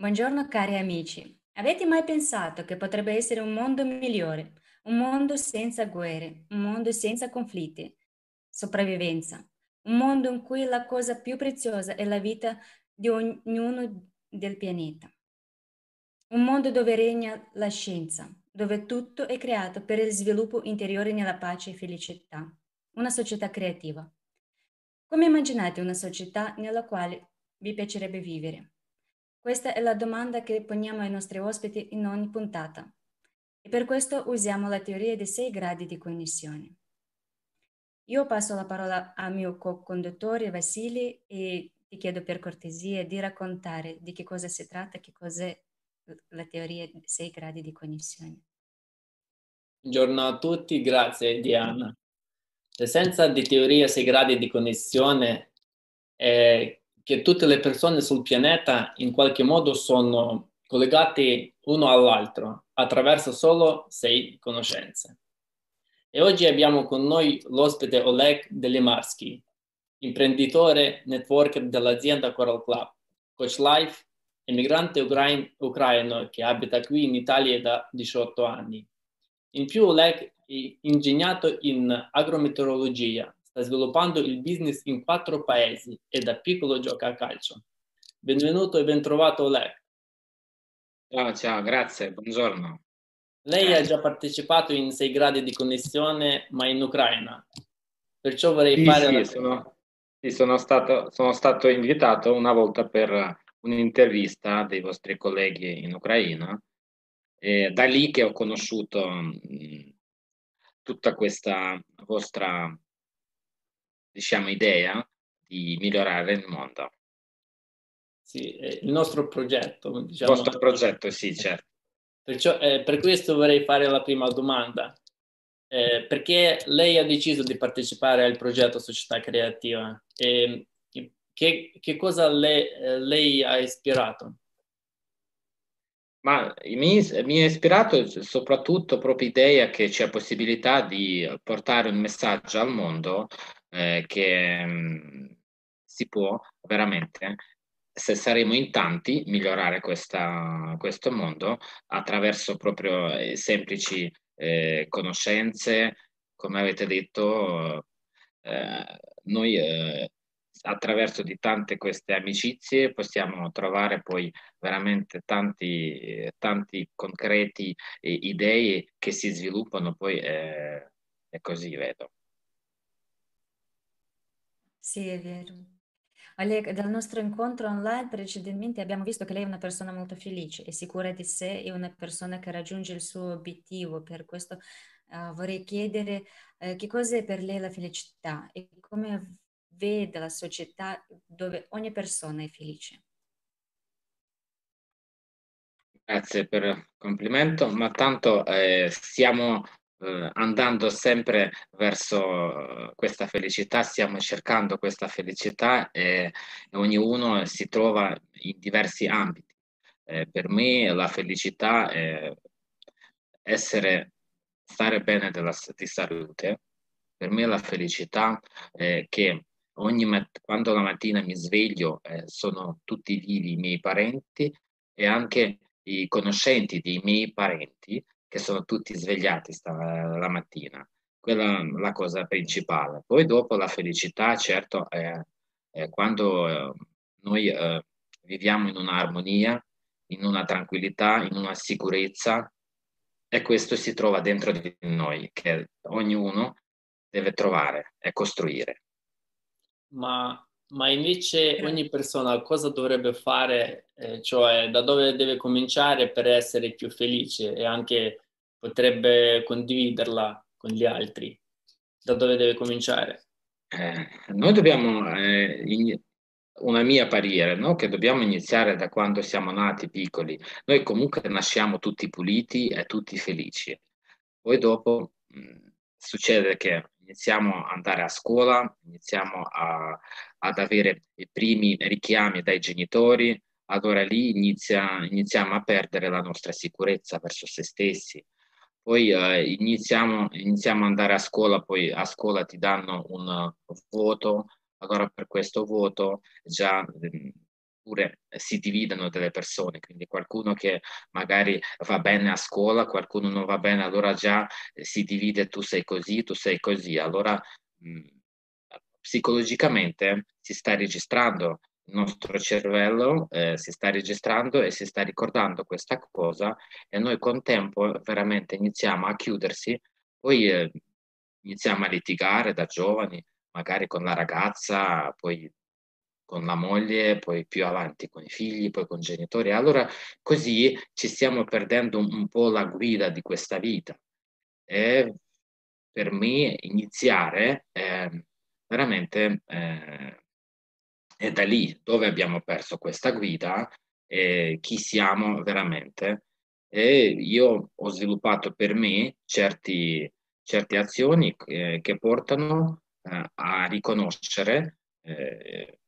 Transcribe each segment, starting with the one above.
Buongiorno cari amici. Avete mai pensato che potrebbe essere un mondo migliore, un mondo senza guerre, un mondo senza conflitti, sopravvivenza, un mondo in cui la cosa più preziosa è la vita di ognuno del pianeta? Un mondo dove regna la scienza, dove tutto è creato per il sviluppo interiore nella pace e felicità. Una società creativa. Come immaginate una società nella quale vi piacerebbe vivere? Questa è la domanda che poniamo ai nostri ospiti in ogni puntata e per questo usiamo la teoria dei sei gradi di connessione. Io passo la parola al mio co-conduttore Vasili e ti chiedo per cortesia di raccontare di che cosa si tratta, che cos'è la teoria dei sei gradi di connessione. Buongiorno a tutti, grazie Diana. L'essenza di teoria sei gradi di connessione è che tutte le persone sul pianeta in qualche modo sono collegate uno all'altro attraverso solo sei conoscenze. E oggi abbiamo con noi l'ospite Oleg Delimarsky, imprenditore networker dell'azienda Coral Club, coach life, emigrante ucrain- ucraino che abita qui in Italia da 18 anni. In più Oleg è ingegnato in agrometeorologia sviluppando il business in quattro paesi e da piccolo gioca a calcio. Benvenuto e ben trovato Oleg. Ciao, ciao, grazie, buongiorno. Lei ha già partecipato in sei gradi di connessione, ma in Ucraina. Perciò vorrei sì, fare... Sì, sono, sì sono, stato, sono stato invitato una volta per un'intervista dei vostri colleghi in Ucraina. E da lì che ho conosciuto mh, tutta questa vostra diciamo, idea di migliorare il mondo. Sì, il nostro progetto. Diciamo. Il vostro progetto, sì, certo. Perciò, eh, per questo vorrei fare la prima domanda. Eh, perché lei ha deciso di partecipare al progetto Società Creativa? E, che, che, cosa le, eh, lei ha ispirato? Ma mi, mi ha ispirato soprattutto proprio l'idea che c'è possibilità di portare un messaggio al mondo eh, che mm, si può veramente, se saremo in tanti, migliorare questa, questo mondo attraverso proprio eh, semplici eh, conoscenze, come avete detto, eh, noi attraverso di tante queste amicizie possiamo trovare poi veramente tanti, tanti concreti idee che si sviluppano poi eh, e così vedo. Sì, è vero. Oleg, dal nostro incontro online precedentemente abbiamo visto che lei è una persona molto felice, è sicura di sé, è una persona che raggiunge il suo obiettivo. Per questo uh, vorrei chiedere uh, che cosa è per lei la felicità e come vede la società dove ogni persona è felice. Grazie per il complimento, ma tanto eh, stiamo eh, andando sempre verso questa felicità, stiamo cercando questa felicità e, e ognuno si trova in diversi ambiti. Eh, per me la felicità è essere, stare bene della, di salute, per me la felicità è che ogni mat- quando la mattina mi sveglio eh, sono tutti vivi i miei parenti e anche i conoscenti dei miei parenti che sono tutti svegliati sta, la mattina. Quella è la cosa principale. Poi dopo la felicità, certo, è, è quando eh, noi eh, viviamo in un'armonia, in una tranquillità, in una sicurezza e questo si trova dentro di noi, che ognuno deve trovare e costruire. Ma ma invece ogni persona cosa dovrebbe fare, eh, cioè da dove deve cominciare per essere più felice e anche potrebbe condividerla con gli altri? Da dove deve cominciare? Eh, noi dobbiamo, eh, in, una mia parere, no? che dobbiamo iniziare da quando siamo nati piccoli. Noi comunque nasciamo tutti puliti e tutti felici. Poi dopo mh, succede che iniziamo ad andare a scuola, iniziamo a, ad avere i primi richiami dai genitori, allora lì inizia, iniziamo a perdere la nostra sicurezza verso se stessi. Poi eh, iniziamo, iniziamo ad andare a scuola, poi a scuola ti danno un voto, allora per questo voto già oppure si dividono delle persone, quindi qualcuno che magari va bene a scuola, qualcuno non va bene, allora già si divide tu sei così, tu sei così, allora mh, psicologicamente si sta registrando il nostro cervello eh, si sta registrando e si sta ricordando questa cosa e noi con tempo veramente iniziamo a chiudersi, poi eh, iniziamo a litigare da giovani, magari con la ragazza, poi con la moglie, poi più avanti con i figli, poi con i genitori. Allora così ci stiamo perdendo un, po' la guida di questa vita. E per me iniziare eh, veramente eh, è da lì dove abbiamo perso questa guida e chi siamo veramente. E io ho sviluppato per me certi, certe azioni eh, che portano eh, a riconoscere eh,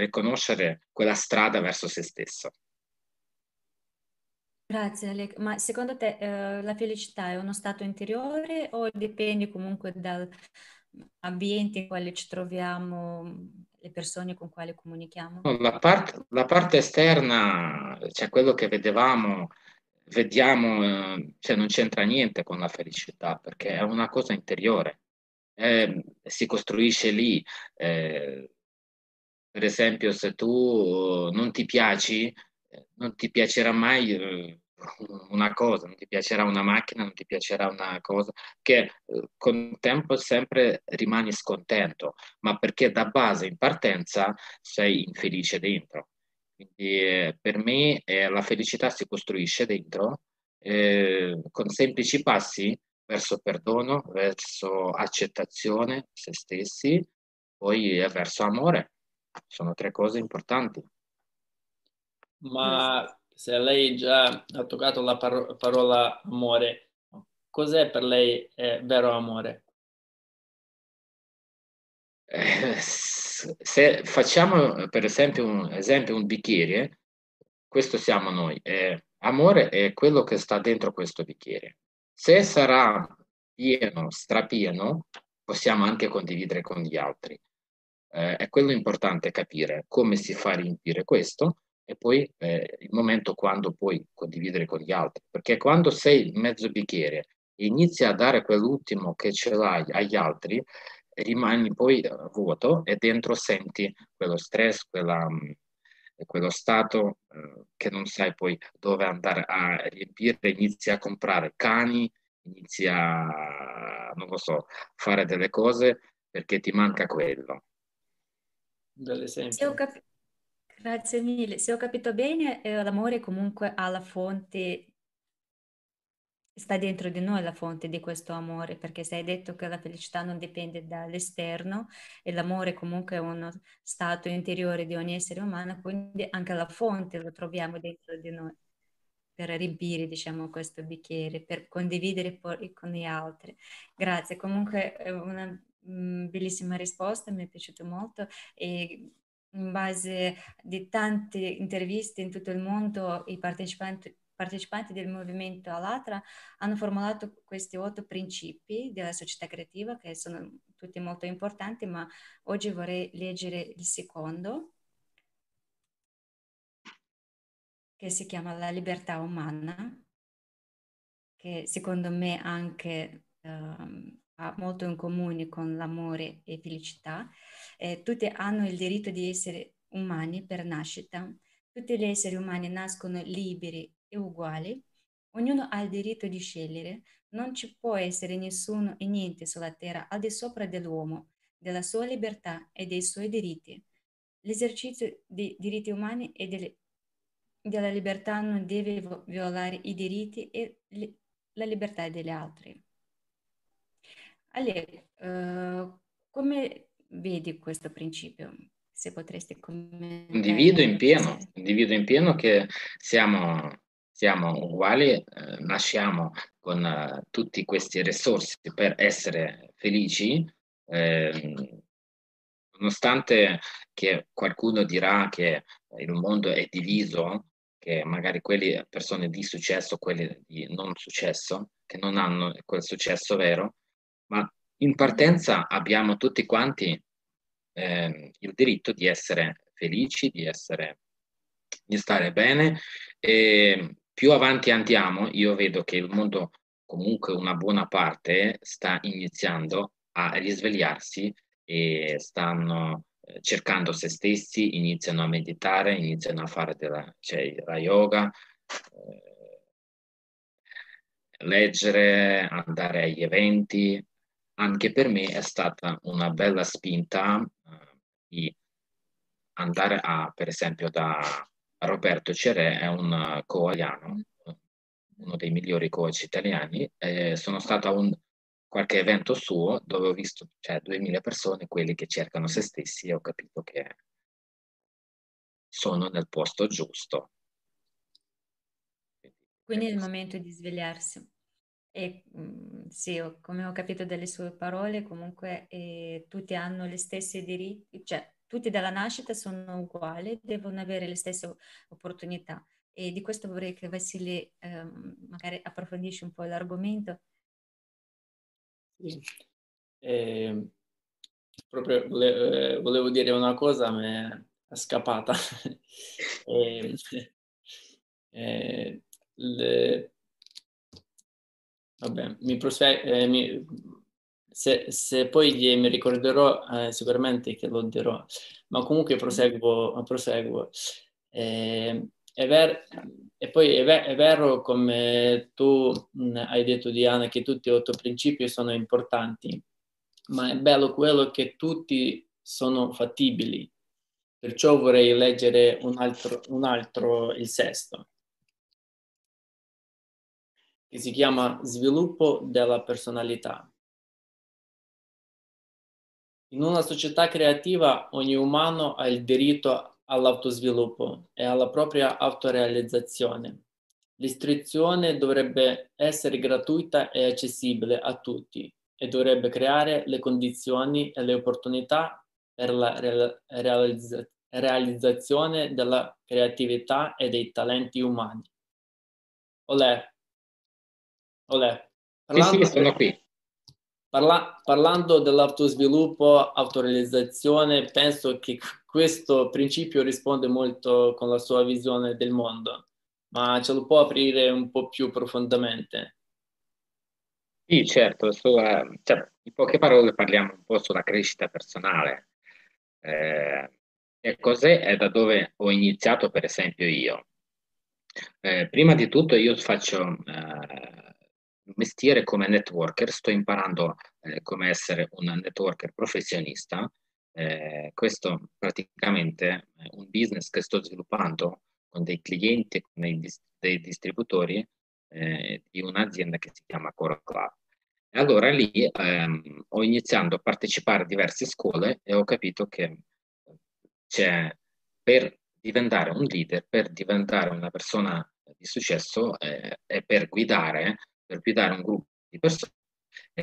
riconoscere quella strada verso se stesso. Grazie Alec, ma secondo te eh, la felicità è uno stato interiore o dipende comunque dall'ambiente in quale ci troviamo, le persone con quali comunichiamo? La, part, la parte esterna, cioè quello che vedevamo, vediamo, eh, cioè non c'entra niente con la felicità perché è una cosa interiore, eh, si costruisce lì. Eh, per esempio, se tu non ti piaci, eh, non ti piacerà mai eh, una cosa, non ti piacerà una macchina, non ti piacerà una cosa, che eh, con tempo sempre rimani scontento, ma perché da base in partenza sei infelice dentro. Quindi per me la felicità si costruisce dentro eh, con semplici passi verso perdono, verso accettazione se stessi, poi verso amore. Sono tre cose importanti. Ma se lei già ha toccato la paro- parola amore, cos'è per lei eh, vero amore? Eh, se facciamo per esempio un esempio un bicchiere, questo siamo noi. Eh, amore è quello che sta dentro questo bicchiere. Se sarà pieno, strapieno, possiamo anche condividere con gli altri. Eh, è quello importante capire come si fa a riempire questo e poi eh, il momento quando puoi condividere con gli altri. Perché quando sei mezzo bicchiere e inizi a dare quell'ultimo che ce l'hai agli altri, rimani poi eh, vuoto e dentro senti quello stress, quella, mm, quello stato eh, che non sai poi dove andare a riempire, inizi a comprare cani, inizi a, non lo so, fare delle cose perché ti manca quello dell'esempio. Capi- Grazie mille. Se ho capito bene, eh, l'amore comunque ha la fonte, sta dentro di noi la fonte di questo amore, perché se hai detto che la felicità non dipende dall'esterno e l'amore comunque è uno stato interiore di ogni essere umano, quindi anche la fonte lo troviamo dentro di noi per riempire, diciamo, questo bicchiere, per condividere con gli altri. Grazie, comunque è una Mhmm, bellissima risposta, mi è piaciuto molto e in base di tante interviste in tutto il mondo i partecipanti, partecipanti del movimento Alatra hanno formulato questi otto principi della società creativa che sono tutti molto importanti, ma oggi vorrei leggere il secondo che si chiama La libertà umana, che secondo me anche ha molto in comune con l'amore e felicità. Eh, tutti hanno il diritto di essere umani per nascita. Tutti gli esseri umani nascono liberi e uguali. Ognuno ha il diritto di scegliere. Non ci può essere nessuno e niente sulla terra al di sopra dell'uomo, della sua libertà e dei suoi diritti. L'esercizio dei diritti umani e delle, della libertà non deve violare i diritti e le, la libertà degli altri. Ale, uh, come vedi questo principio? Se potresti commentare. Condivido in pieno, condivido in pieno che siamo, siamo uguali, eh, nasciamo con uh, tutti questi risorse per essere felici, eh, nonostante che qualcuno dirà che il mondo è diviso, che magari quelle persone di successo, quelle di non successo, che non hanno quel successo vero, ma in partenza abbiamo tutti quanti eh, il diritto di essere felici, di essere di stare bene e più avanti andiamo, io vedo che il mondo comunque una buona parte sta iniziando a risvegliarsi e stanno eh, cercando se stessi, iniziano a meditare, iniziano a fare della, cioè, la yoga, eh, leggere, andare agli eventi. Anche per me è stata una bella spinta eh, di andare a, per esempio, da Roberto Cerè, è un coaliano, uno dei migliori coach italiani. Eh, sono stato a un, qualche evento suo dove ho visto cioè, 2000 persone, quelli che cercano se stessi e ho capito che sono nel posto giusto. Quindi è il momento di svegliarsi. E mm, sì, come ho capito dalle sue parole, comunque eh, tutti hanno le stesse diritti, cioè tutti dalla nascita sono uguali, devono avere le stesse opportunità. E di questo vorrei che Vassili eh, magari approfondisci un po' l'argomento. Sì. Eh, proprio volevo, volevo, dire una cosa, ma è scappata. eh, eh, le, vabbè, mi, prospe- eh, mi se, se, poi mi ricorderò, eh, sicuramente che lo dirò, ma comunque proseguo. proseguo. Eh, è ver- e poi è, ver- è, vero, come tu mh, hai detto, Diana, che tutti gli otto principi sono importanti, ma è bello quello che tutti sono fattibili. Perciò vorrei leggere un altro, un altro il sesto, che si chiama Sviluppo della personalità. In una società creativa ogni umano ha il diritto all'autosviluppo e alla propria autorealizzazione. L'istruzione dovrebbe essere gratuita e accessibile a tutti e dovrebbe creare le condizioni e le opportunità per la realizza- realizzazione della creatività e dei talenti umani. Olè. Olè. Parlando sì, sì, sono qui. Parla- parlando dell'autosviluppo, autorealizzazione, penso che questo principio risponde molto con la sua visione del mondo, ma ce lo può aprire un po' più profondamente? Sì, certo, su, eh, cioè, in poche parole parliamo un po' sulla crescita personale. Eh, e cos'è? È da dove ho iniziato, per esempio, io. Eh, prima di tutto io faccio eh, mestiere come networker, sto imparando eh, come essere un networker professionista. Eh, questo praticamente è un business che sto sviluppando con dei clienti, con dei, dei distributori eh, di un'azienda che si chiama Cora Club. E allora lì ehm, ho iniziato a partecipare a diverse scuole e ho capito che c'è per diventare un leader, per diventare una persona di successo eh, e per guidare per guidare un gruppo di persone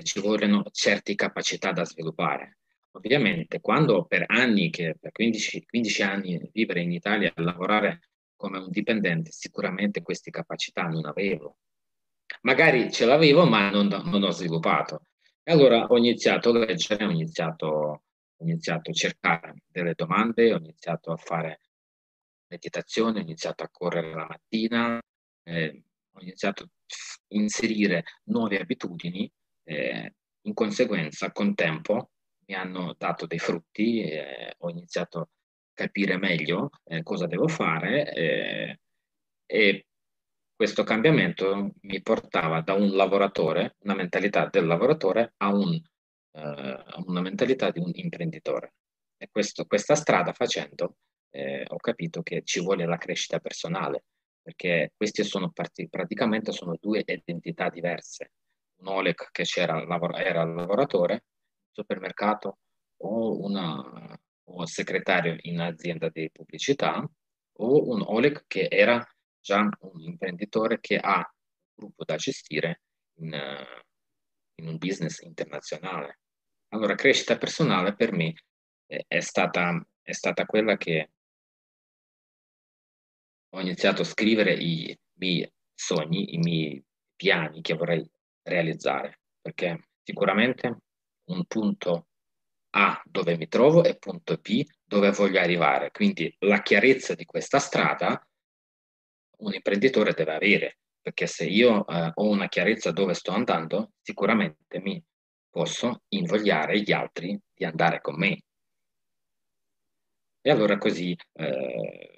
ci vogliono certe capacità da sviluppare. Ovviamente, quando per anni, che per 15, 15 anni vivere in Italia e lavorare come un dipendente, sicuramente queste capacità non avevo. Magari ce l'avevo, ma non, non ho sviluppato. E allora ho iniziato a leggere, ho iniziato, ho iniziato a cercare delle domande, ho iniziato a fare meditazione, ho iniziato a correre la mattina, eh, ho iniziato inserire nuove abitudini, eh, in conseguenza con tempo mi hanno dato dei frutti, eh, ho iniziato a capire meglio eh, cosa devo fare eh, e questo cambiamento mi portava da un lavoratore, una mentalità del lavoratore, a un, eh, una mentalità di un imprenditore. E questo, questa strada facendo eh, ho capito che ci vuole la crescita personale, perché queste sono parti, praticamente sono due identità diverse. Un Oleg che era lavoratore in supermercato o, una, o segretario in azienda di pubblicità o un Oleg che era già un imprenditore che ha un gruppo da gestire in, in un business internazionale. Allora, crescita personale per me è, è, stata, è stata quella che ho iniziato a scrivere i miei sogni, i miei piani che vorrei realizzare, perché sicuramente un punto A dove mi trovo e punto B dove voglio arrivare. Quindi la chiarezza di questa strada un imprenditore deve avere, perché se io eh, ho una chiarezza dove sto andando, sicuramente mi posso invogliare gli altri di andare con me. E allora così eh,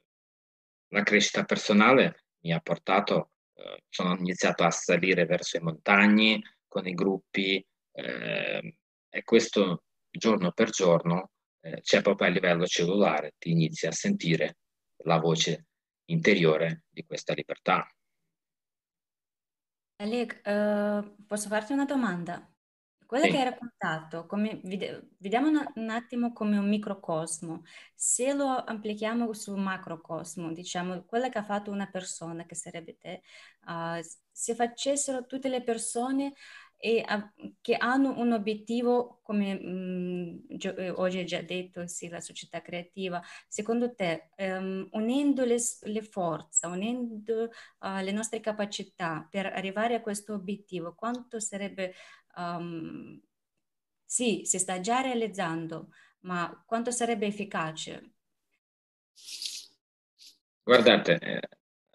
la crescita personale mi ha portato, eh, sono iniziato a salire verso i montagni con i gruppi eh, e questo giorno per giorno eh, c'è proprio a livello cellulare, ti inizi a sentire la voce interiore di questa libertà. Alec, uh, posso farti una domanda? Quella Sì. che hai raccontato, come, vediamo un, un attimo come un microcosmo. Se lo amplichiamo sul macrocosmo, diciamo, quella che ha fatto una persona, che sarebbe te, uh, se facessero tutte le persone e a- che hanno un obiettivo, come mh, gio- eh, oggi hai già detto, sì, la società creativa, secondo te, ehm, unendo le, le forze, unendo uh, le nostre capacità per arrivare a questo obiettivo, quanto sarebbe um, sì, si sta già realizzando, ma quanto sarebbe efficace? Guardate, eh,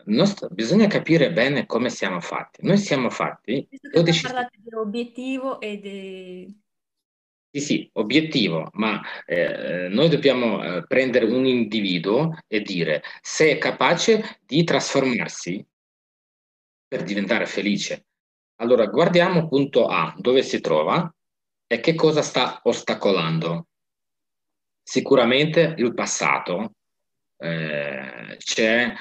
nost- bisogna capire bene come siamo fatti. Noi siamo fatti 12 parlato di obiettivo e di... Sì, sì, obiettivo, ma eh, noi dobbiamo eh, prendere un individuo e dire se è capace di trasformarsi per diventare felice. Allora, guardiamo punto A, dove si trova e che cosa sta ostacolando. Sicuramente il passato eh, c'è,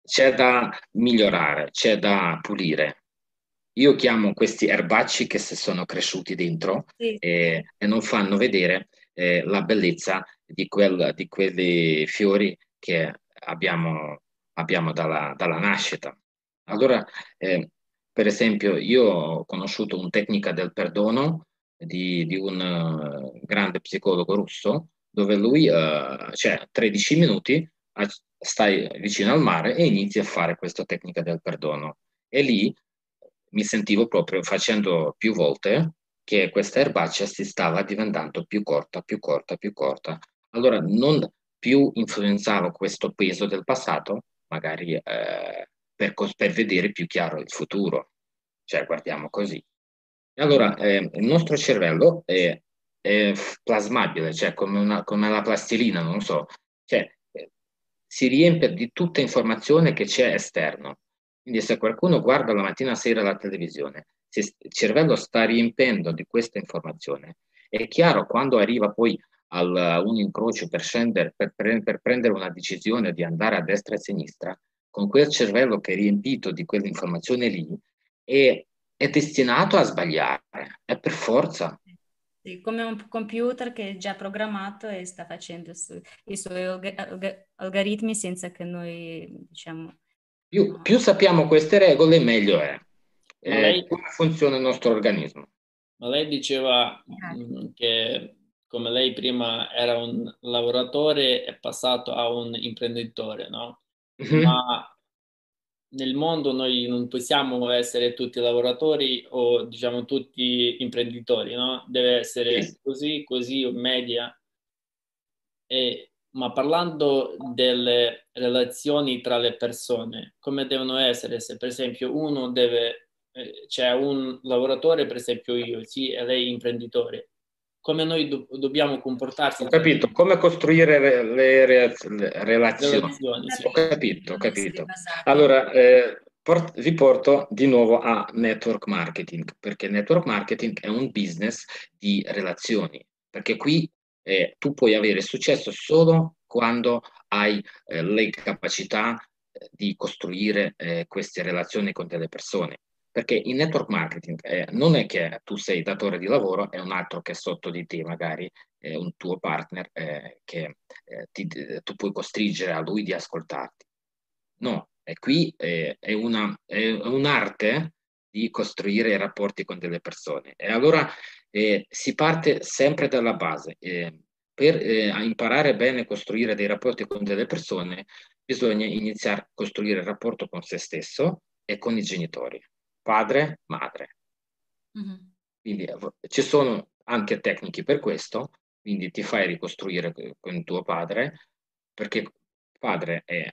c'è da migliorare, c'è da pulire. Io chiamo questi erbacci che si sono cresciuti dentro Sì, e, e non fanno vedere eh, la bellezza di, quel, di quei fiori che abbiamo, abbiamo dalla, dalla nascita. Allora, eh, per esempio, io ho conosciuto una tecnica del perdono di, di un uh, grande psicologo russo, dove lui, uh, cioè 13 minuti, stai vicino al mare e inizi a fare questa tecnica del perdono. E lì mi sentivo proprio facendo più volte che questa erbaccia si stava diventando più corta, più corta, più corta. Allora non più influenzavo questo peso del passato, magari eh, per, per, vedere più chiaro il futuro. Cioè, guardiamo così. Allora eh, il nostro cervello è, è plasmabile, cioè come, una, come la plastilina, non so, cioè, eh, si riempie di tutta informazione che c'è esterno. Quindi se qualcuno guarda la mattina sera la televisione, se il cervello sta riempendo di questa informazione, è chiaro quando arriva poi a un incrocio per scendere, per, per, prendere una decisione di andare a destra e a sinistra, con quel cervello che è riempito di quell'informazione lì, è, è destinato a sbagliare, è per forza. Sì, come un computer che è già programmato e sta facendo su, i suoi alg algoritmi senza che noi, diciamo, più, più, sappiamo queste regole, meglio è. Ma lei, come funziona il nostro organismo. Ma lei diceva mh, che come lei prima era un lavoratore è passato a un imprenditore, no? Mm-hmm. Ma nel mondo noi non possiamo essere tutti lavoratori o diciamo tutti imprenditori, no? Deve essere Sì. così, così o media. E ma parlando delle relazioni tra le persone, come devono essere? Se per esempio uno deve, eh, c'è un lavoratore, per esempio io, sì, e lei imprenditore, come noi do- dobbiamo comportarsi? Ho capito, come costruire le, le, re- le relazioni. relazioni, sì. Ho capito, ho capito. Allora, eh, port- vi porto di nuovo a network marketing, perché network marketing è un business di relazioni, perché qui eh, tu puoi avere successo solo quando hai eh, le capacità eh, di costruire eh, queste relazioni con delle persone. Perché in network marketing eh, non è che tu sei datore di lavoro e un altro che è sotto di te, magari è un tuo partner eh, che ti, tu puoi costringere a lui di ascoltarti. No, e qui è, una, è un'arte di costruire rapporti con delle persone. E allora eh, si parte sempre dalla base. Eh, per eh, imparare bene a costruire dei rapporti con delle persone, bisogna iniziare a costruire il rapporto con se stesso e con i genitori, padre, madre. Mm-hmm. Quindi ci sono anche tecniche per questo, quindi ti fai ricostruire con tuo padre, perché padre è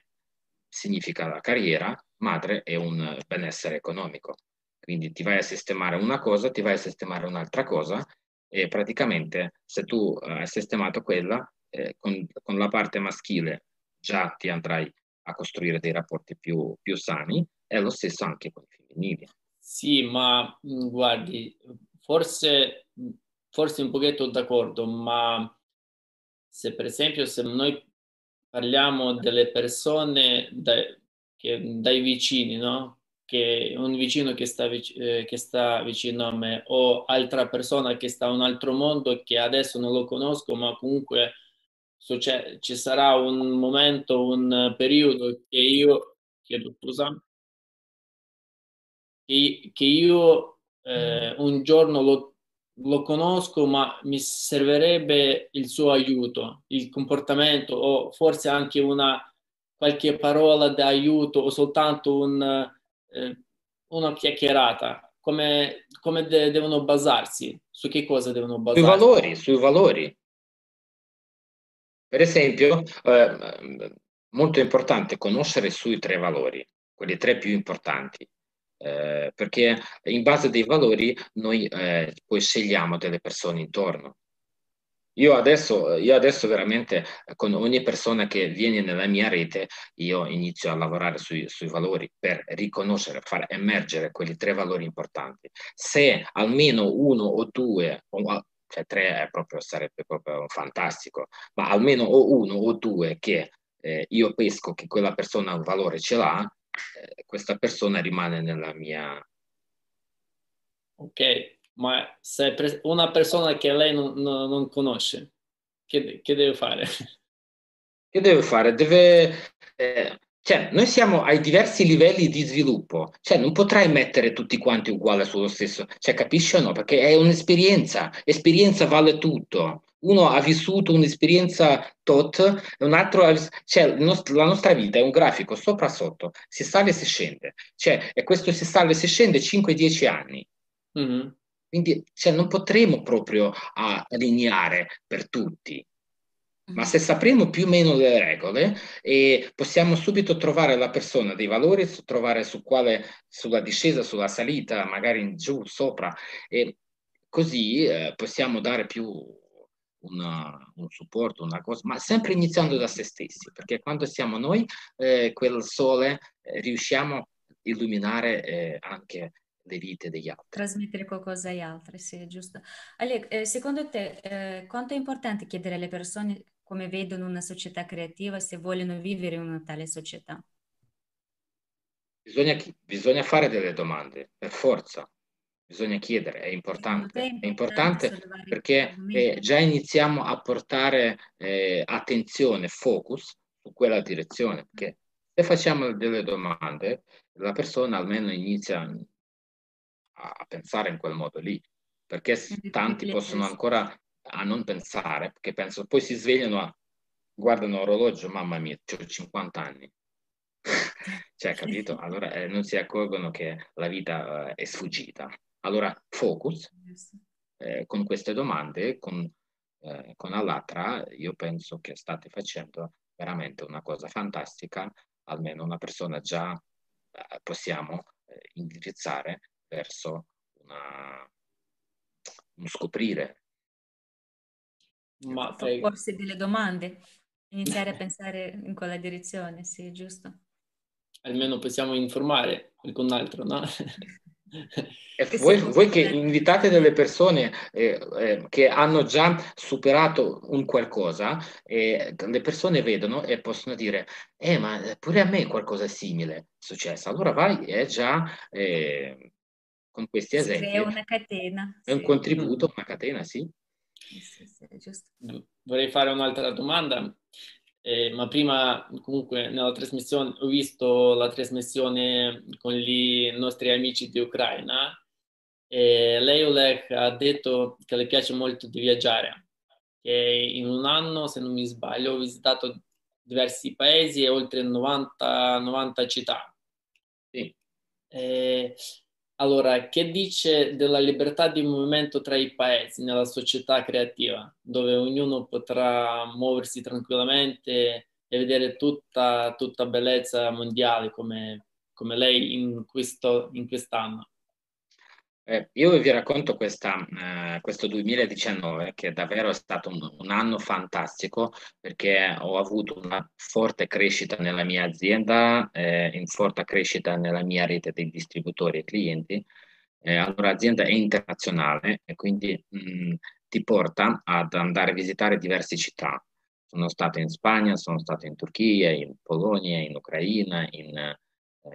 significa la carriera, madre è un benessere economico. Quindi ti vai a sistemare una cosa, ti vai a sistemare un'altra cosa e praticamente se tu eh, hai sistemato quella, eh, con, con, la parte maschile già ti andrai a costruire dei rapporti più, più sani e lo stesso anche con i femminili. Sì, ma mm, guardi, forse, forse un pochetto d'accordo, ma se per esempio se noi parliamo delle persone dai, che, dai vicini, no? Che un vicino che sta, eh, che sta vicino a me o altra persona che sta in un altro mondo che adesso non lo conosco, ma comunque succede, ci sarà un momento, un periodo che io chiedo scusa che, che io eh, un giorno lo, lo conosco, ma mi servirebbe il suo aiuto, il comportamento o forse anche una qualche parola d'aiuto o soltanto un, eh, una chiacchierata. Come, come de- devono basarsi? Su che cosa devono basarsi? Sui valori, sui valori. Per esempio, eh, molto importante conoscere sui tre valori, quelli tre più importanti eh, perché in base dei valori noi eh, poi scegliamo delle persone intorno. Io adesso, io adesso veramente con ogni persona che viene nella mia rete, io inizio a lavorare sui, sui valori per riconoscere, far emergere quelli tre valori importanti. Se almeno uno o due, cioè tre proprio, sarebbe proprio fantastico, ma almeno uno o due che eh, io pesco che quella persona un valore ce l'ha, eh, questa persona rimane nella mia... Ok, ma se pre- una persona che lei non, non, non conosce, che, che, deve fare? Che deve fare? Deve... Eh, cioè, noi siamo ai diversi livelli di sviluppo, cioè non potrai mettere tutti quanti uguali sullo stesso, cioè capisci o no? Perché è un'esperienza, esperienza vale tutto uno ha vissuto un'esperienza tot, un altro, cioè la nostra vita è un grafico sopra sotto, si sale e si scende, cioè, e questo si sale e si scende 5-10 anni. Mm-hmm. Quindi cioè, non potremo proprio allineare per tutti. Ma se sapremo più o meno le regole, eh, possiamo subito trovare la persona dei valori, trovare su quale, sulla discesa, sulla salita, magari in giù, sopra, e così eh, possiamo dare più una, un supporto, una cosa, ma sempre iniziando da se stessi, perché quando siamo noi, eh, quel sole, eh, riusciamo a illuminare eh, anche le vite degli altri. Trasmettere qualcosa agli altri, sì, giusto. Alec, eh, secondo te, eh, quanto è importante chiedere alle persone come vedono una società creativa se vogliono vivere in una tale società? Bisogna, bisogna fare delle domande, per forza, bisogna chiedere, è importante, è importante, perché eh, già iniziamo a portare eh, attenzione, focus su quella direzione, perché se facciamo delle domande, la persona almeno inizia a, a pensare in quel modo lì, perché tanti possono ancora a non pensare, perché pensano, poi si svegliano, a, guardano l'orologio, mamma mia, ho 50 anni. cioè, capito? Allora eh, non si accorgono che la vita eh, è sfuggita. Allora, focus eh, con queste domande, con, eh, con Allatra, io penso che state facendo veramente una cosa fantastica, almeno una persona già eh, possiamo eh, indirizzare verso una, un scoprire. Ma fai... Forse delle domande, iniziare a pensare in quella direzione, sì, giusto. Almeno possiamo informare qualcun altro, no? E voi, voi, che invitate delle persone eh, eh, che hanno già superato un qualcosa, eh, le persone vedono e possono dire, eh, ma pure a me qualcosa simile è successo. Allora vai e già eh, con questi si esempi. È una catena. È sì. un contributo, una catena, sì. sì, sì Vorrei fare un'altra domanda. Eh, ma prima comunque nella trasmissione ho visto la trasmissione con i nostri amici di Ucraina e lei Oleg ha detto che le piace molto di viaggiare che in un anno se non mi sbaglio ho visitato diversi paesi e oltre 90, 90 città sì. eh, allora, che dice della libertà di movimento tra i paesi nella società creativa, dove ognuno potrà muoversi tranquillamente e vedere tutta, tutta bellezza mondiale come, come lei in, questo, in quest'anno. Eh, io vi racconto questa, eh, questo 2019 che davvero è stato un, un, anno fantastico perché ho avuto una forte crescita nella mia azienda, eh, in forte crescita nella mia rete dei distributori e clienti. Eh, allora l'azienda è internazionale e quindi mh, mm, ti porta ad andare a visitare diverse città. Sono stato in Spagna, sono stato in Turchia, in Polonia, in Ucraina, in eh,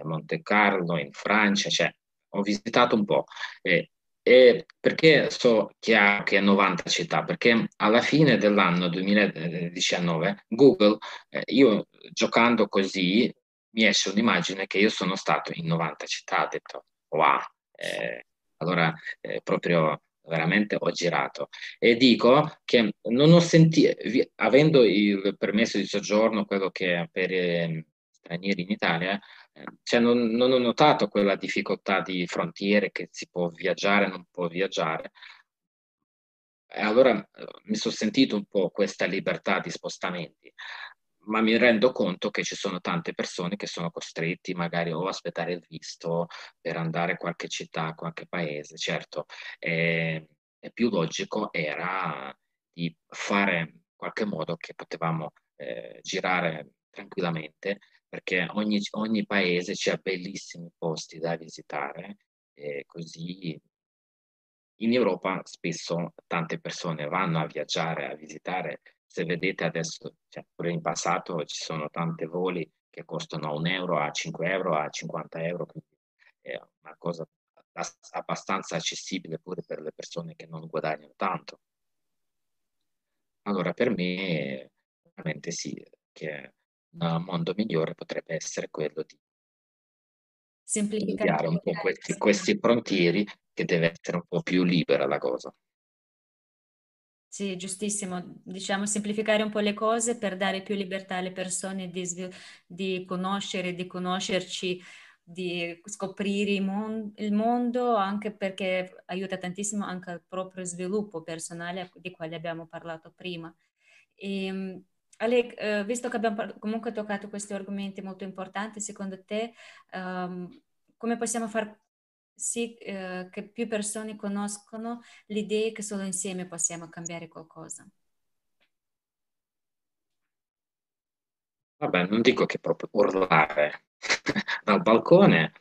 Monte Carlo, in Francia, cioè ho visitato un po'. E, e perché so chiaro che è 90 città? Perché alla fine dell'anno 2019 Google, eh, io giocando così, mi esce un'immagine che io sono stato in 90 città, ho detto wow, eh, allora eh, proprio veramente ho girato e dico che non ho sentito, avendo il permesso di soggiorno, quello che per eh, stranieri in Italia, cioè non, non, ho notato quella difficoltà di frontiere che si può viaggiare, non può viaggiare. E allora mi sono sentito un po' questa libertà di spostamenti, ma mi rendo conto che ci sono tante persone che sono costretti magari o aspettare il visto per andare a qualche città, qualche paese. Certo, è, è più logico era di fare in qualche modo che potevamo eh, girare tranquillamente perché ogni, ogni paese ha bellissimi posti da visitare e così in Europa spesso tante persone vanno a viaggiare, a visitare. Se vedete adesso, cioè pure in passato ci sono tanti voli che costano un euro, a 5 euro, a 50 euro, quindi è una cosa abbastanza accessibile pure per le persone che non guadagnano tanto. Allora per me veramente sì, che un mondo migliore potrebbe essere quello di semplificare un po' questi, questi frontieri che deve essere un po' più libera la cosa. Sì, giustissimo. Diciamo semplificare un po' le cose per dare più libertà alle persone di, di conoscere, di conoscerci, di scoprire il, mon- il, mondo, anche perché aiuta tantissimo anche al proprio sviluppo personale di cui abbiamo parlato prima. E, ehm, Ale, eh, visto che abbiamo comunque toccato questi argomenti molto importanti, secondo te um, come possiamo far sì eh, che più persone conoscono l'idea che solo insieme possiamo cambiare qualcosa? Vabbè, non dico che proprio urlare dal balcone.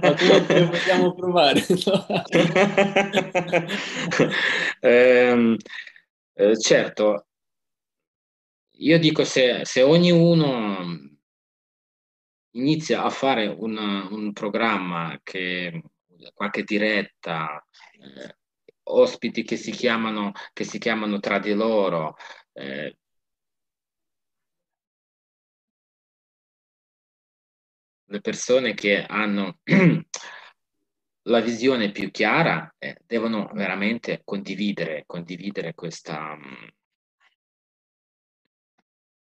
Ma come possiamo provare? eh, eh, certo, io dico se, se ognuno inizia a fare un, un programma che qualche diretta, eh, ospiti che si chiamano, che si chiamano tra di loro, eh, le persone che hanno la visione più chiara eh, devono veramente condividere, condividere questa,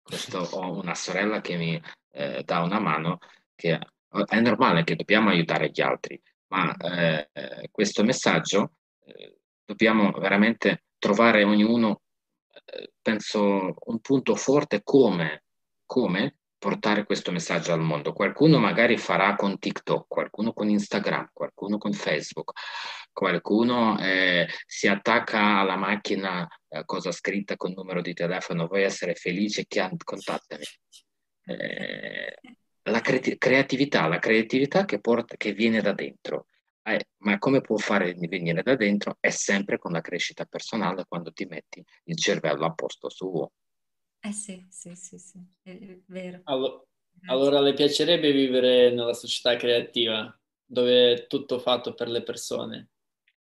questo, ho una sorella che mi eh, dà una mano, che è normale che dobbiamo aiutare gli altri, ma eh, questo messaggio eh, dobbiamo veramente trovare ognuno, eh, penso, un punto forte come, come portare questo messaggio al mondo. Qualcuno magari farà con TikTok, qualcuno con Instagram, qualcuno con Facebook, qualcuno eh, si attacca alla macchina, eh, cosa scritta con numero di telefono, vuoi essere felice, contattami. Eh, la cre- creatività, la creatività che, porta, che viene da dentro. Eh, ma come può fare venire da dentro? È sempre con la crescita personale quando ti metti il cervello a posto suo. Eh sì, sì, sì, sì, è vero. Allora, allora le piacerebbe vivere nella società creativa, dove è tutto fatto per le persone?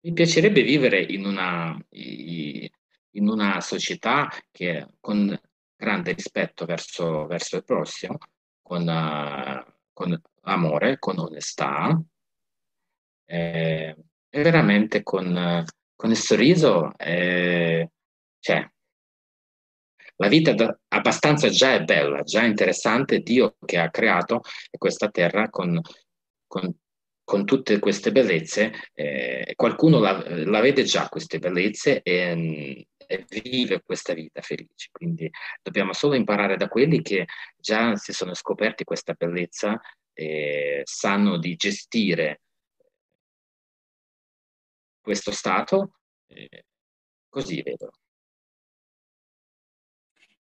Mi piacerebbe vivere in una, in una società che con grande rispetto verso, verso il prossimo, con, con amore, con onestà eh, e veramente con, con il sorriso. Eh, cioè, la vita abbastanza già è bella, già è interessante, Dio che ha creato questa terra con, con, con tutte queste bellezze, eh, qualcuno la, la, vede già queste bellezze e, e vive questa vita felice. Quindi dobbiamo solo imparare da quelli che già si sono scoperti questa bellezza e sanno di gestire questo stato. così vedo.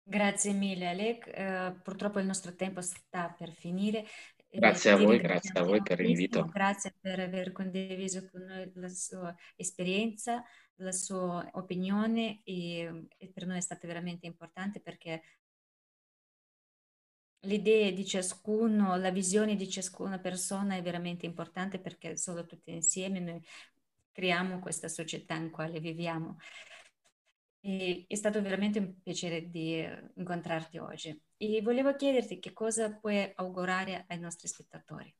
Grazie mille Alec, uh, purtroppo il nostro tempo sta per finire. Grazie a voi, grazie a voi per l'invito. Grazie per aver condiviso con noi la sua esperienza, la sua opinione e, e per noi è stata veramente importante perché l'idea di ciascuno, la visione di ciascuna persona è veramente importante perché solo tutti insieme noi creiamo questa società in quale viviamo. E è stato veramente un piacere di eh, incontrarti oggi e volevo chiederti che cosa puoi augurare ai nostri spettatori.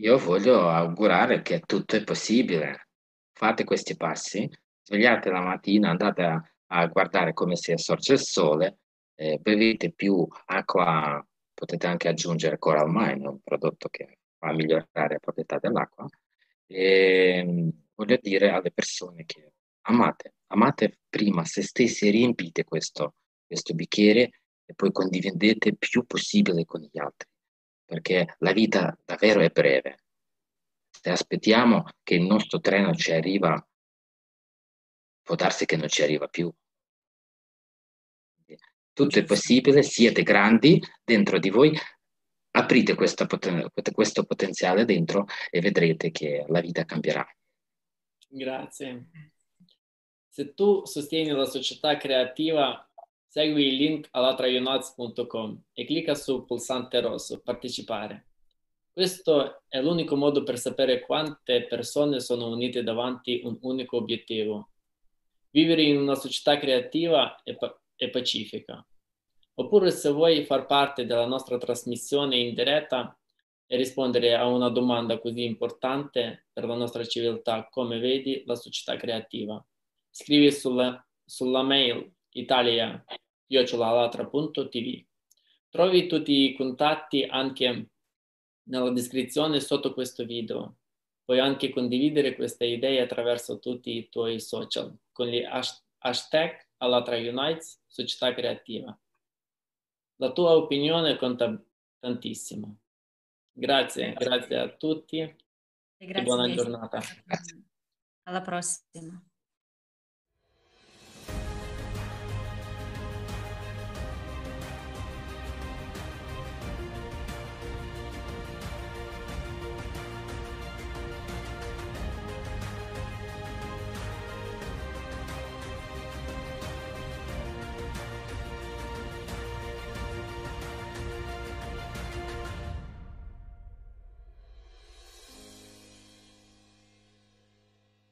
Io voglio augurare che tutto è possibile. Fate questi passi, svegliate la mattina, andate a, a guardare come si assorge il sole, eh, bevete più acqua, potete anche aggiungere Coral Mine, un prodotto che fa migliorare la proprietà dell'acqua. E, ehm, voglio dire alle persone che amate, amate prima se stessi e riempite questo, questo bicchiere e poi condividete più possibile con gli altri, perché la vita davvero è breve. Se aspettiamo che il nostro treno ci arriva, può darsi che non ci arriva più. Tutto è possibile, siete grandi dentro di voi, aprite poten- questo potenziale dentro e vedrete che la vita cambierà. Grazie. Se tu sostieni la società creativa, segui il link alatraionaz.com e clicca sul pulsante rosso Partecipare. Questo è l'unico modo per sapere quante persone sono unite davanti a un unico obiettivo. Vivere in una società creativa e, pa- e pacifica. Oppure se vuoi far parte della nostra trasmissione in diretta e rispondere a una domanda così importante per la nostra civiltà, come vedi la società creativa. Scrivi sulla, sulla mail italia.tv. Trovi tutti i contatti anche nella descrizione sotto questo video. Puoi anche condividere queste idee attraverso tutti i tuoi social con gli hashtag Alatra Unites Società Creativa. La tua opinione conta tantissimo. Grazie, grazie a tutti e, e buona giornata. Alla prossima.